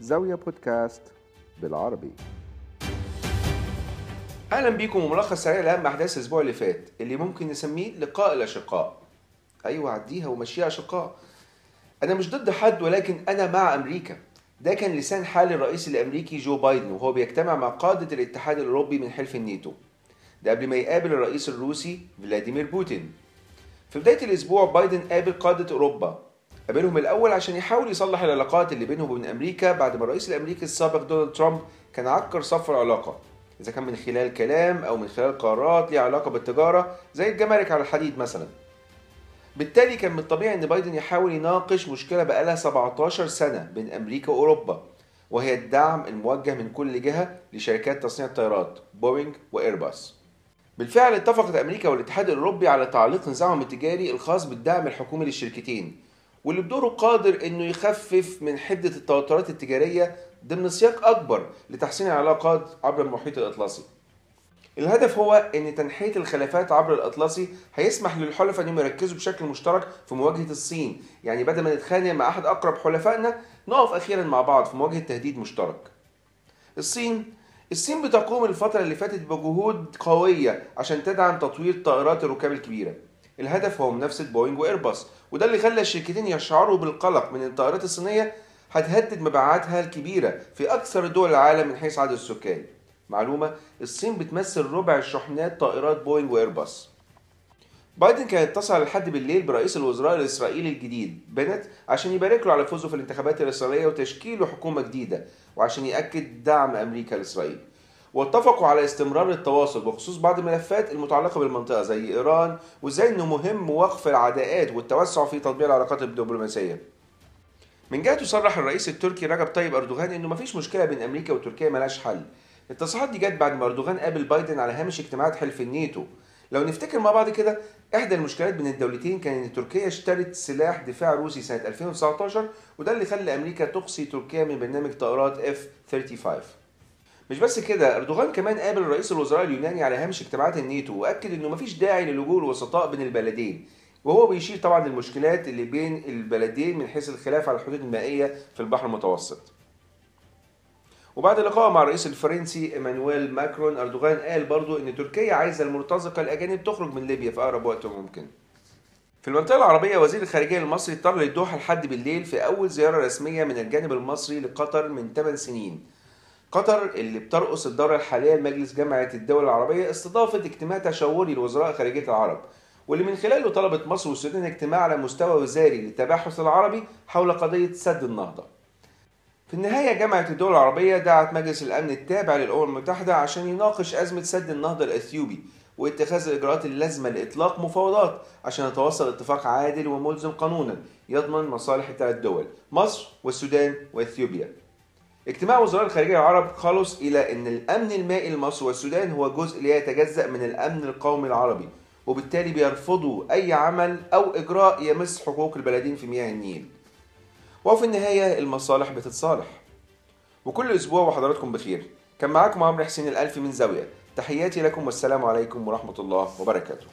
زاوية بودكاست بالعربي. أهلا بيكم وملخص سريع لأهم أحداث الأسبوع اللي فات اللي ممكن نسميه لقاء الاشقاء أيوه عديها ومشيها اشقاء أنا مش ضد حد ولكن أنا مع أمريكا. ده كان لسان حال الرئيس الأمريكي جو بايدن وهو بيجتمع مع قادة الاتحاد الأوروبي من حلف الناتو. ده قبل ما يقابل الرئيس الروسي فلاديمير بوتين. في بداية الأسبوع بايدن قابل قادة أوروبا. قابلهم الأول عشان يحاول يصلح العلاقات اللي بينهم وبين أمريكا بعد ما الرئيس الأمريكي السابق دونالد ترامب كان عكر صف العلاقه إذا كان من خلال كلام أو من خلال قرارات ليها علاقة بالتجارة زي الجمارك على الحديد مثلا. بالتالي كان من الطبيعي إن بايدن يحاول يناقش مشكلة بقالها 17 سنة بين أمريكا وأوروبا وهي الدعم الموجه من كل جهة لشركات تصنيع الطيارات بوينج وإيرباص. بالفعل اتفقت أمريكا والاتحاد الأوروبي على تعليق نظامهم التجاري الخاص بالدعم الحكومي للشركتين واللي بدوره قادر إنه يخفف من حدة التوترات التجارية ضمن سياق أكبر لتحسين العلاقات عبر المحيط الأطلسي. الهدف هو إن تنحية الخلافات عبر الأطلسي هيسمح للحلفاء إنهم يركزوا بشكل مشترك في مواجهة الصين، يعني بدل ما نتخانق مع أحد أقرب حلفائنا نقف أخيرا مع بعض في مواجهة تهديد مشترك. الصين الصين بتقوم الفترة اللي فاتت بجهود قوية عشان تدعم تطوير طائرات الركاب الكبيرة. الهدف هو منافسة بوينج وإيرباص وده اللي خلى الشركتين يشعروا بالقلق من الطائرات الصينية هتهدد مبيعاتها الكبيرة في أكثر دول العالم من حيث عدد السكان. معلومة الصين بتمثل ربع شحنات طائرات بوينج وإيرباص. بايدن كان اتصل الحد بالليل برئيس الوزراء الإسرائيلي الجديد بينيت عشان يبارك له على فوزه في الانتخابات الإسرائيلية وتشكيله حكومة جديدة وعشان يأكد دعم أمريكا لإسرائيل. واتفقوا على استمرار التواصل بخصوص بعض الملفات المتعلقة بالمنطقة زي إيران وإزاي إنه مهم وقف العداءات والتوسع في تطبيع العلاقات الدبلوماسية. من جهته صرح الرئيس التركي رجب طيب أردوغان إنه مفيش مشكلة بين أمريكا وتركيا ملهاش حل. التصريحات دي جت بعد ما أردوغان قابل بايدن على هامش اجتماعات حلف الناتو. لو نفتكر مع بعض كده إحدى المشكلات بين الدولتين كان إن تركيا اشترت سلاح دفاع روسي سنة 2019 وده اللي خلى أمريكا تقصي تركيا من برنامج طائرات F-35. مش بس كده أردوغان كمان قابل رئيس الوزراء اليوناني على هامش اجتماعات الناتو وأكد إنه مفيش داعي للجوء الوسطاء بين البلدين. وهو بيشير طبعا للمشكلات اللي بين البلدين من حيث الخلاف على الحدود المائية في البحر المتوسط. وبعد لقائه مع الرئيس الفرنسي إيمانويل ماكرون أردوغان قال برضو إن تركيا عايزة المرتزقة الأجانب تخرج من ليبيا في أقرب وقت ممكن. في المنطقة العربية وزير الخارجية المصري اضطر للدوحة لحد بالليل في أول زيارة رسمية من الجانب المصري لقطر من 8 سنين. قطر اللي بترقص الدورة الحالية لمجلس جامعة الدول العربية استضافت اجتماع تشاوري لوزراء خارجية العرب واللي من خلاله طلبت مصر والسودان اجتماع على مستوى وزاري للتباحث العربي حول قضية سد النهضة. في النهاية جامعة الدول العربية دعت مجلس الأمن التابع للأمم المتحدة عشان يناقش أزمة سد النهضة الأثيوبي واتخاذ الإجراءات اللازمة لإطلاق مفاوضات عشان يتوصل اتفاق عادل وملزم قانونا يضمن مصالح الثلاث دول مصر والسودان وإثيوبيا. اجتماع وزراء الخارجية العرب خلص إلى أن الأمن المائي لمصر والسودان هو جزء لا يتجزأ من الأمن القومي العربي وبالتالي بيرفضوا أي عمل أو إجراء يمس حقوق البلدين في مياه النيل. وفي النهاية المصالح بتتصالح. وكل أسبوع وحضراتكم بخير. كان معاكم عمرو حسين الألفي من زاوية. تحياتي لكم والسلام عليكم ورحمة الله وبركاته.